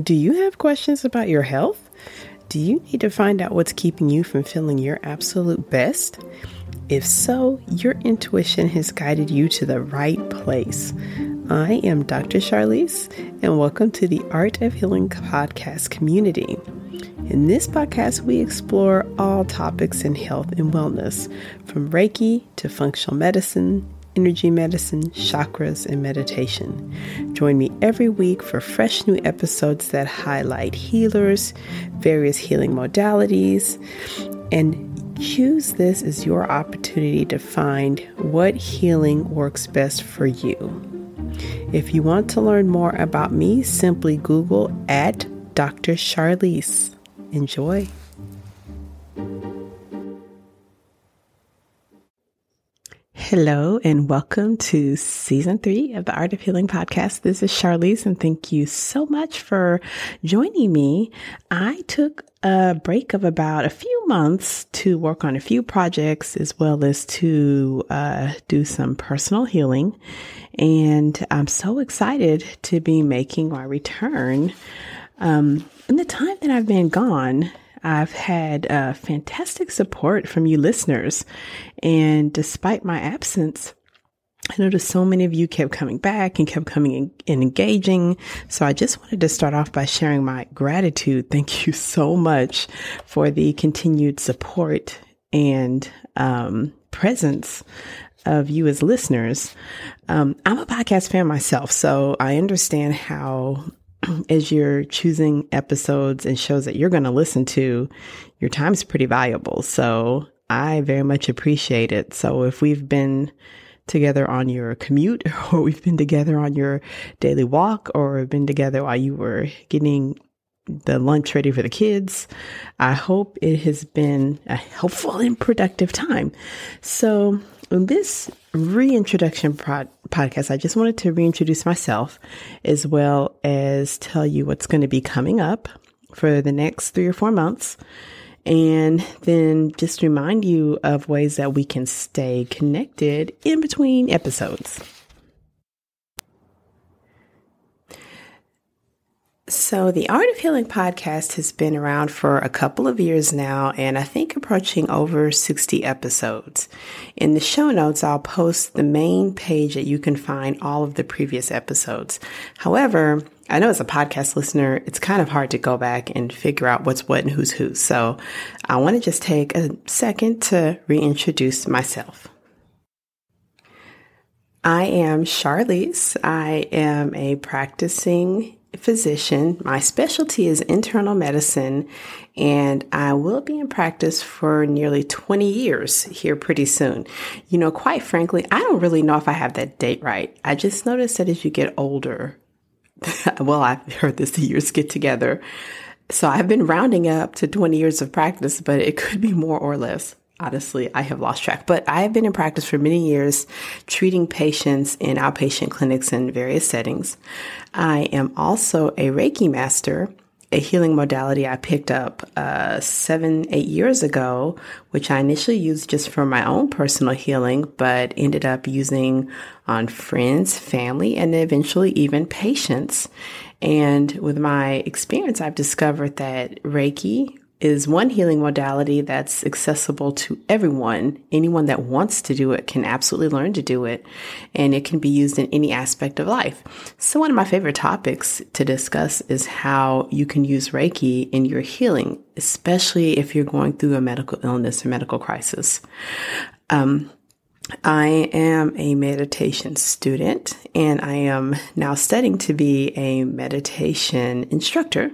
Do you have questions about your health? Do you need to find out what's keeping you from feeling your absolute best? If so, your intuition has guided you to the right place. I am Dr. Charlise, and welcome to the Art of Healing podcast community. In this podcast, we explore all topics in health and wellness, from Reiki to functional medicine, energy medicine, chakras, and meditation. Join me every week for fresh new episodes that highlight healers, various healing modalities, and choose this as your opportunity to find what healing works best for you. If you want to learn more about me, simply Google at Dr. Charlise. Enjoy. Hello, and welcome to season three of the Art of Healing podcast. This is Charlise, and thank you so much for joining me. I took a break of about a few months to work on a few projects as well as to uh, do some personal healing. And I'm so excited to be making my return. Um, in the time that I've been gone, I've had uh, fantastic support from you listeners. And despite my absence, I noticed so many of you kept coming back and kept coming in, and engaging. So I just wanted to start off by sharing my gratitude. Thank you so much for the continued support and um, presence of you as listeners. Um, I'm a podcast fan myself, so I understand how as you're choosing episodes and shows that you're going to listen to, your time's pretty valuable. So I very much appreciate it. So if we've been together on your commute or we've been together on your daily walk or been together while you were getting the lunch ready for the kids, I hope it has been a helpful and productive time. So in this reintroduction pod- podcast, I just wanted to reintroduce myself as well as tell you what's going to be coming up for the next three or four months. And then just remind you of ways that we can stay connected in between episodes. So, the Art of Healing podcast has been around for a couple of years now, and I think approaching over 60 episodes. In the show notes, I'll post the main page that you can find all of the previous episodes. However, I know as a podcast listener, it's kind of hard to go back and figure out what's what and who's who. So, I want to just take a second to reintroduce myself. I am Charlise. I am a practicing physician. My specialty is internal medicine, and I will be in practice for nearly 20 years here pretty soon. You know, quite frankly, I don't really know if I have that date right. I just noticed that as you get older, well, I've heard this the years get together. So I've been rounding up to 20 years of practice, but it could be more or less honestly, I have lost track, but I have been in practice for many years treating patients in outpatient clinics in various settings. I am also a Reiki master, a healing modality I picked up uh, seven, eight years ago, which I initially used just for my own personal healing, but ended up using on friends, family, and eventually even patients. And with my experience, I've discovered that Reiki, is one healing modality that's accessible to everyone. Anyone that wants to do it can absolutely learn to do it, and it can be used in any aspect of life. So, one of my favorite topics to discuss is how you can use Reiki in your healing, especially if you're going through a medical illness or medical crisis. Um, I am a meditation student and I am now studying to be a meditation instructor.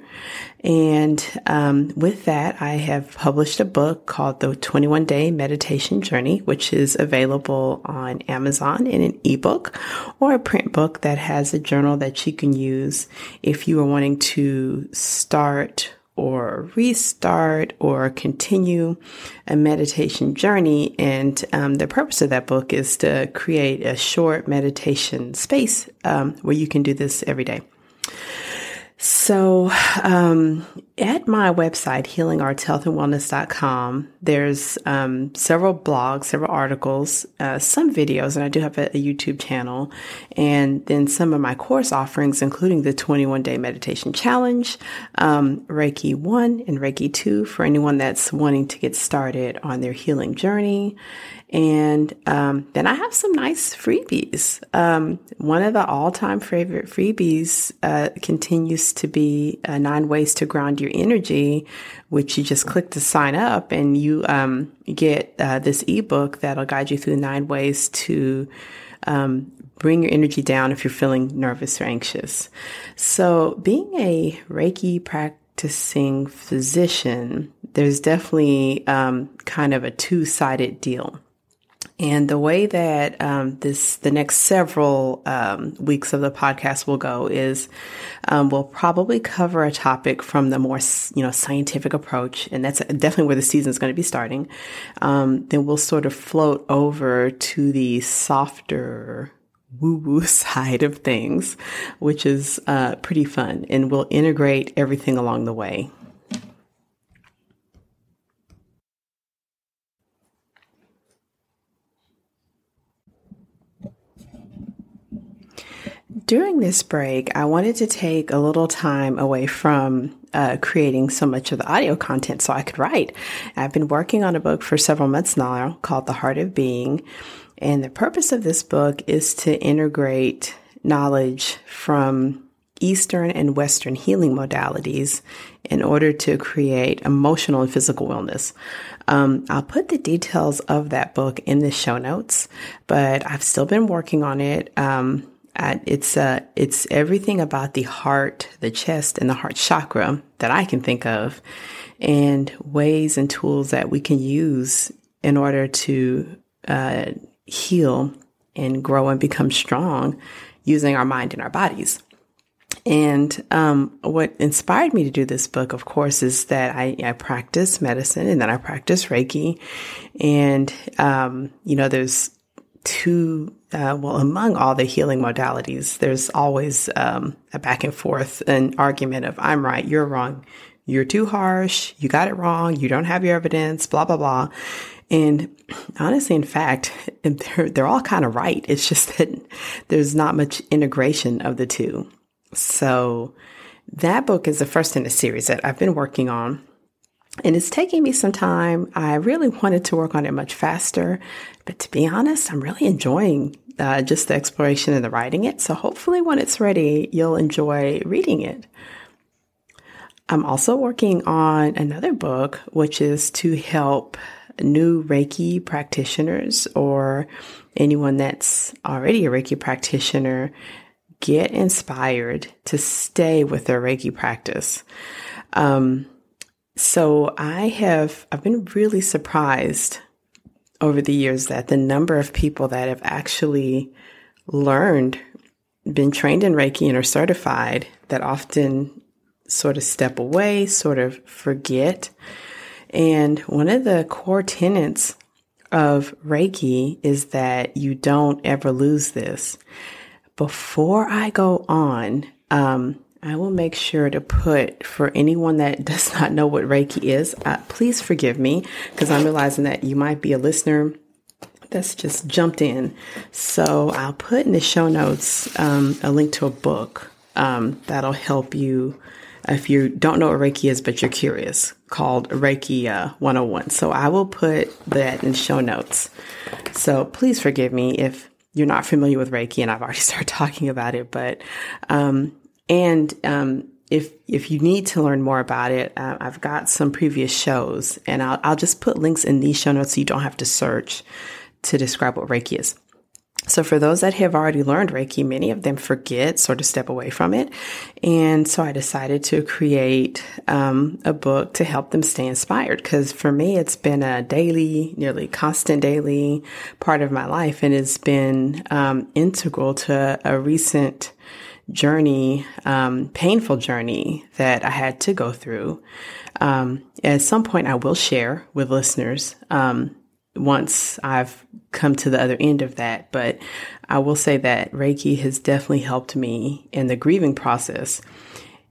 And um, with that, I have published a book called The 21 Day Meditation Journey, which is available on Amazon in an ebook or a print book that has a journal that you can use if you are wanting to start or restart or continue a meditation journey. And um, the purpose of that book is to create a short meditation space um, where you can do this every day. So, um, at my website, healingartshealthandwellness.com, there's um, several blogs, several articles, uh, some videos, and I do have a, a, YouTube channel, and then some of my course offerings, including the 21 day meditation challenge, um, Reiki 1 and Reiki 2 for anyone that's wanting to get started on their healing journey. And um, then I have some nice freebies. Um, one of the all time favorite freebies uh, continues to be uh, Nine Ways to Ground Your Energy, which you just click to sign up and you um, get uh, this ebook that'll guide you through nine ways to um, bring your energy down if you're feeling nervous or anxious. So, being a Reiki practicing physician, there's definitely um, kind of a two sided deal. And the way that um, this, the next several um, weeks of the podcast will go is um, we'll probably cover a topic from the more, you know, scientific approach, and that's definitely where the season is going to be starting. Um, then we'll sort of float over to the softer woo woo side of things, which is uh, pretty fun, and we'll integrate everything along the way. During this break, I wanted to take a little time away from uh, creating so much of the audio content so I could write. I've been working on a book for several months now called The Heart of Being. And the purpose of this book is to integrate knowledge from Eastern and Western healing modalities in order to create emotional and physical wellness. Um, I'll put the details of that book in the show notes, but I've still been working on it. Um, it's uh, it's everything about the heart, the chest, and the heart chakra that I can think of, and ways and tools that we can use in order to uh, heal and grow and become strong using our mind and our bodies. And um, what inspired me to do this book, of course, is that I, I practice medicine and then I practice Reiki. And, um, you know, there's two, uh, well, among all the healing modalities, there's always um, a back and forth, an argument of I'm right, you're wrong, you're too harsh, you got it wrong, you don't have your evidence, blah, blah, blah. And honestly, in fact, they're, they're all kind of right. It's just that there's not much integration of the two. So that book is the first in a series that I've been working on. And it's taking me some time. I really wanted to work on it much faster, but to be honest, I'm really enjoying uh, just the exploration and the writing it. So hopefully, when it's ready, you'll enjoy reading it. I'm also working on another book, which is to help new Reiki practitioners or anyone that's already a Reiki practitioner get inspired to stay with their Reiki practice. Um, so I have, I've been really surprised over the years that the number of people that have actually learned, been trained in Reiki and are certified that often sort of step away, sort of forget. And one of the core tenets of Reiki is that you don't ever lose this. Before I go on, um, I will make sure to put for anyone that does not know what Reiki is, uh, please forgive me because I'm realizing that you might be a listener that's just jumped in. So I'll put in the show notes um, a link to a book um, that'll help you if you don't know what Reiki is, but you're curious, called Reiki uh, 101. So I will put that in the show notes. So please forgive me if you're not familiar with Reiki and I've already started talking about it, but um, and um, if if you need to learn more about it, uh, I've got some previous shows, and I'll I'll just put links in these show notes so you don't have to search to describe what Reiki is. So for those that have already learned Reiki, many of them forget, sort of step away from it, and so I decided to create um, a book to help them stay inspired. Because for me, it's been a daily, nearly constant daily part of my life, and it's been um, integral to a recent journey, um, painful journey that I had to go through. Um, at some point, I will share with listeners um, once I've come to the other end of that. But I will say that Reiki has definitely helped me in the grieving process.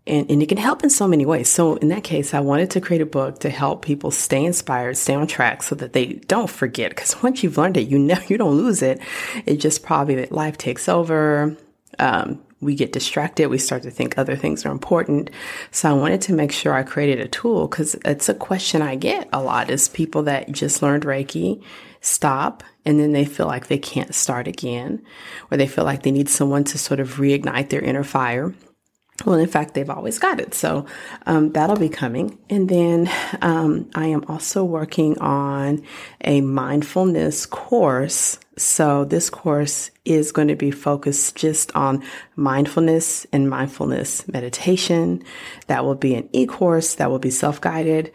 and, and it can help in so many ways. So in that case, I wanted to create a book to help people stay inspired, stay on track so that they don't forget. Cause once you've learned it, you know, you don't lose it. It just probably that life takes over. Um, we get distracted. We start to think other things are important. So I wanted to make sure I created a tool because it's a question I get a lot is people that just learned Reiki stop and then they feel like they can't start again or they feel like they need someone to sort of reignite their inner fire. Well, in fact, they've always got it. So um, that'll be coming. And then um, I am also working on a mindfulness course. So this course is going to be focused just on mindfulness and mindfulness meditation. That will be an e course that will be self guided.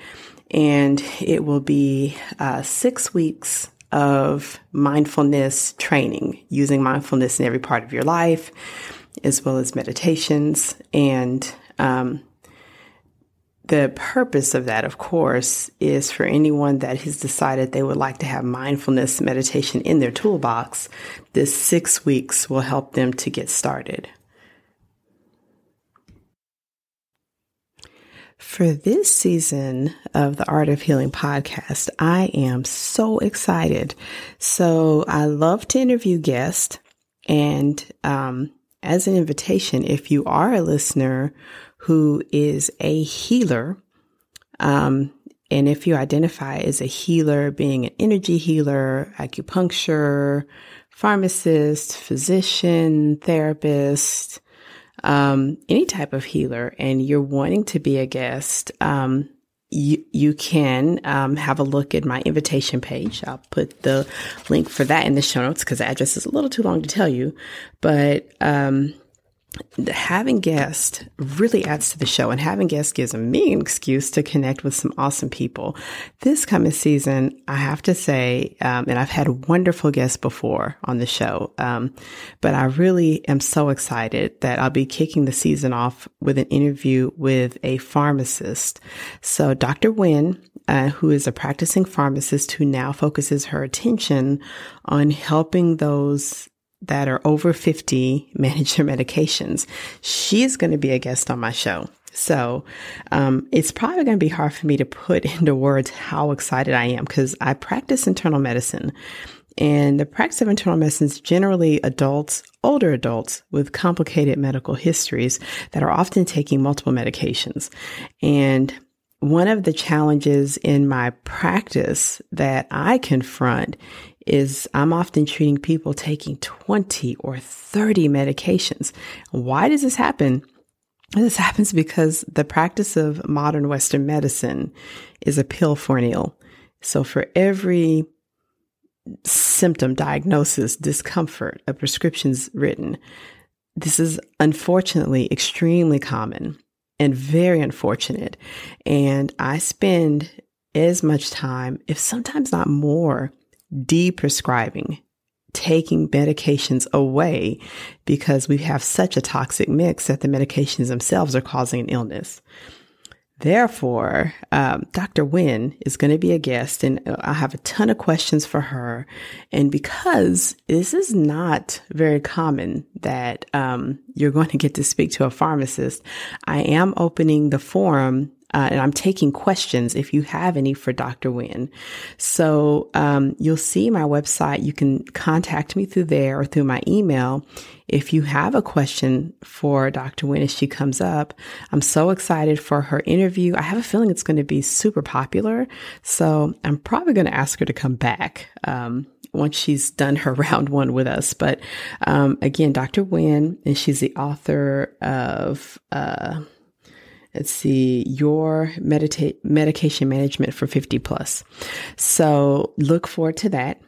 And it will be uh, six weeks of mindfulness training, using mindfulness in every part of your life, as well as meditations. And um, the purpose of that, of course, is for anyone that has decided they would like to have mindfulness meditation in their toolbox. This six weeks will help them to get started. For this season of the Art of Healing podcast, I am so excited. So I love to interview guests. And um, as an invitation, if you are a listener who is a healer, um, and if you identify as a healer, being an energy healer, acupuncture, pharmacist, physician, therapist, um, any type of healer and you're wanting to be a guest, um, you, you can um, have a look at my invitation page. I'll put the link for that in the show notes because the address is a little too long to tell you. But um, having guests really adds to the show and having guests gives me an excuse to connect with some awesome people. This coming season, I have to say, um, and I've had wonderful guests before on the show, um, but I really am so excited that I'll be kicking the season off with an interview with a pharmacist. So Dr. Wynn, uh, who is a practicing pharmacist who now focuses her attention on helping those that are over 50 manage their medications. She's going to be a guest on my show. So um, it's probably going to be hard for me to put into words how excited I am because I practice internal medicine. And the practice of internal medicine is generally adults, older adults with complicated medical histories that are often taking multiple medications. And one of the challenges in my practice that I confront is I'm often treating people taking 20 or 30 medications. Why does this happen? This happens because the practice of modern Western medicine is a pill for an ill. So for every symptom, diagnosis, discomfort, a prescription's written, this is unfortunately extremely common and very unfortunate. And I spend as much time, if sometimes not more, deprescribing, taking medications away because we have such a toxic mix that the medications themselves are causing an illness. Therefore, um, Dr. Wynn is going to be a guest, and I have a ton of questions for her. And because this is not very common that um, you're going to get to speak to a pharmacist, I am opening the forum uh, and I'm taking questions if you have any for Dr. Wynn. So um, you'll see my website. You can contact me through there or through my email if you have a question for Dr. Wynn as she comes up. I'm so excited for her interview. I have a feeling it's going to be super popular. So I'm probably going to ask her to come back. Um, once she's done her round one with us. But um, again, Dr. Wynn, and she's the author of uh, let's see, your medita- medication management for 50 plus. So look forward to that.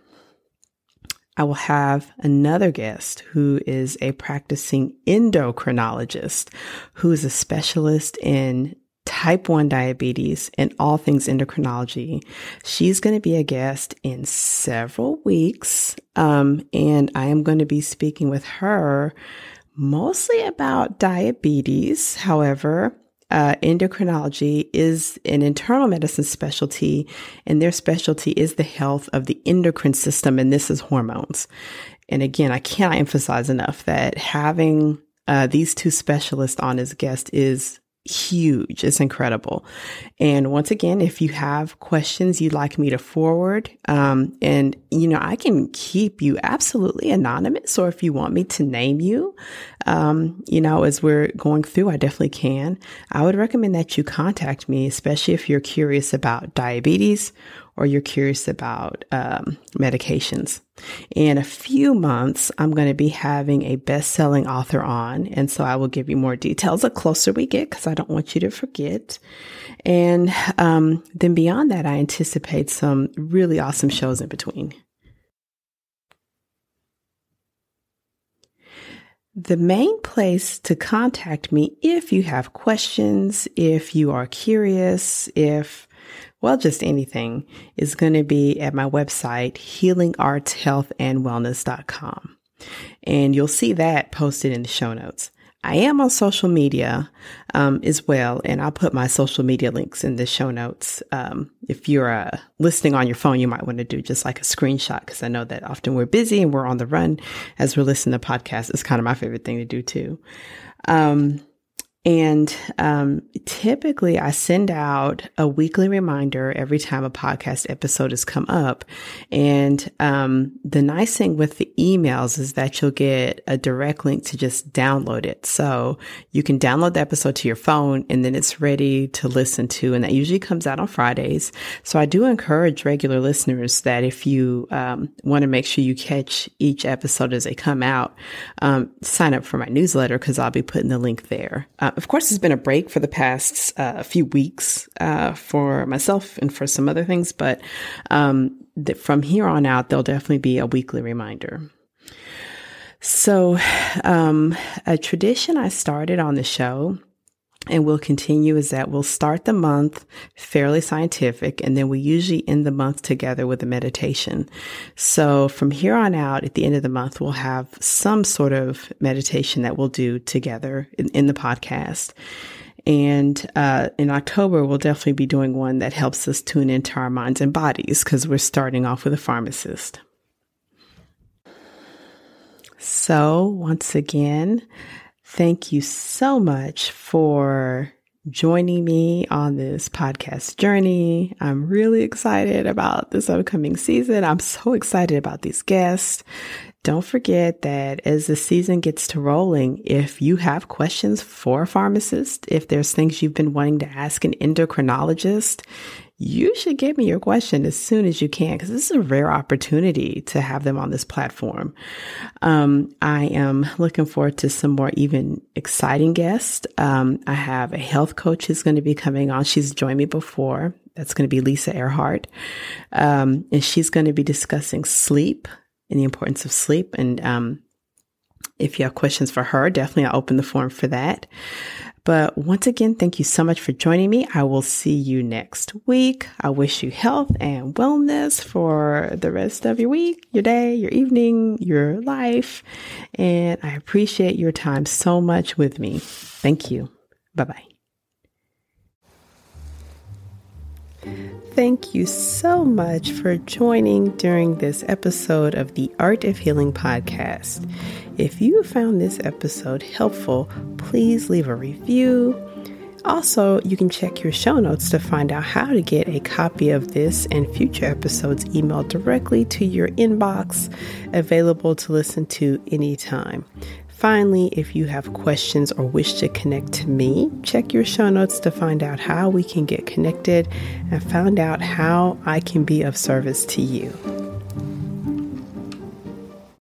I will have another guest who is a practicing endocrinologist who is a specialist in type 1 diabetes and all things endocrinology. She's going to be a guest in several weeks. Um, and I am going to be speaking with her mostly about diabetes. However, uh, endocrinology is an internal medicine specialty, and their specialty is the health of the endocrine system, and this is hormones. And again, I cannot emphasize enough that having uh, these two specialists on as guests is huge. It's incredible. And once again, if you have questions you'd like me to forward, um, and you know, I can keep you absolutely anonymous, or if you want me to name you, um, you know, as we're going through, I definitely can. I would recommend that you contact me, especially if you're curious about diabetes or you're curious about um, medications. In a few months, I'm going to be having a best selling author on. And so I will give you more details the closer we get because I don't want you to forget. And um, then beyond that, I anticipate some really awesome shows in between. The main place to contact me if you have questions, if you are curious, if well, just anything, is going to be at my website, healingartshealthandwellness.com. And you'll see that posted in the show notes. I am on social media um, as well, and I'll put my social media links in the show notes. Um, if you're uh, listening on your phone, you might want to do just like a screenshot because I know that often we're busy and we're on the run as we're listening to podcasts. It's kind of my favorite thing to do too. Um, and um, typically, I send out a weekly reminder every time a podcast episode has come up. And um, the nice thing with the emails is that you'll get a direct link to just download it. So you can download the episode to your phone and then it's ready to listen to. And that usually comes out on Fridays. So I do encourage regular listeners that if you um, want to make sure you catch each episode as they come out, um, sign up for my newsletter because I'll be putting the link there. Uh, of course, it's been a break for the past uh, few weeks uh, for myself and for some other things, but um, th- from here on out, there'll definitely be a weekly reminder. So, um, a tradition I started on the show and we'll continue is that we'll start the month fairly scientific and then we usually end the month together with a meditation. So from here on out, at the end of the month, we'll have some sort of meditation that we'll do together in, in the podcast. And uh, in October, we'll definitely be doing one that helps us tune into our minds and bodies because we're starting off with a pharmacist. So, once again, Thank you so much for joining me on this podcast journey. I'm really excited about this upcoming season. I'm so excited about these guests. Don't forget that as the season gets to rolling, if you have questions for a pharmacist, if there's things you've been wanting to ask an endocrinologist, you should give me your question as soon as you can because this is a rare opportunity to have them on this platform. Um, I am looking forward to some more even exciting guests. Um, I have a health coach who's going to be coming on. She's joined me before. That's going to be Lisa Earhart. Um, and she's going to be discussing sleep and the importance of sleep. And um, if you have questions for her, definitely I'll open the forum for that. But once again, thank you so much for joining me. I will see you next week. I wish you health and wellness for the rest of your week, your day, your evening, your life. And I appreciate your time so much with me. Thank you. Bye bye. Thank you so much for joining during this episode of the Art of Healing podcast. If you found this episode helpful, please leave a review. Also, you can check your show notes to find out how to get a copy of this and future episodes emailed directly to your inbox, available to listen to anytime. Finally, if you have questions or wish to connect to me, check your show notes to find out how we can get connected and find out how I can be of service to you.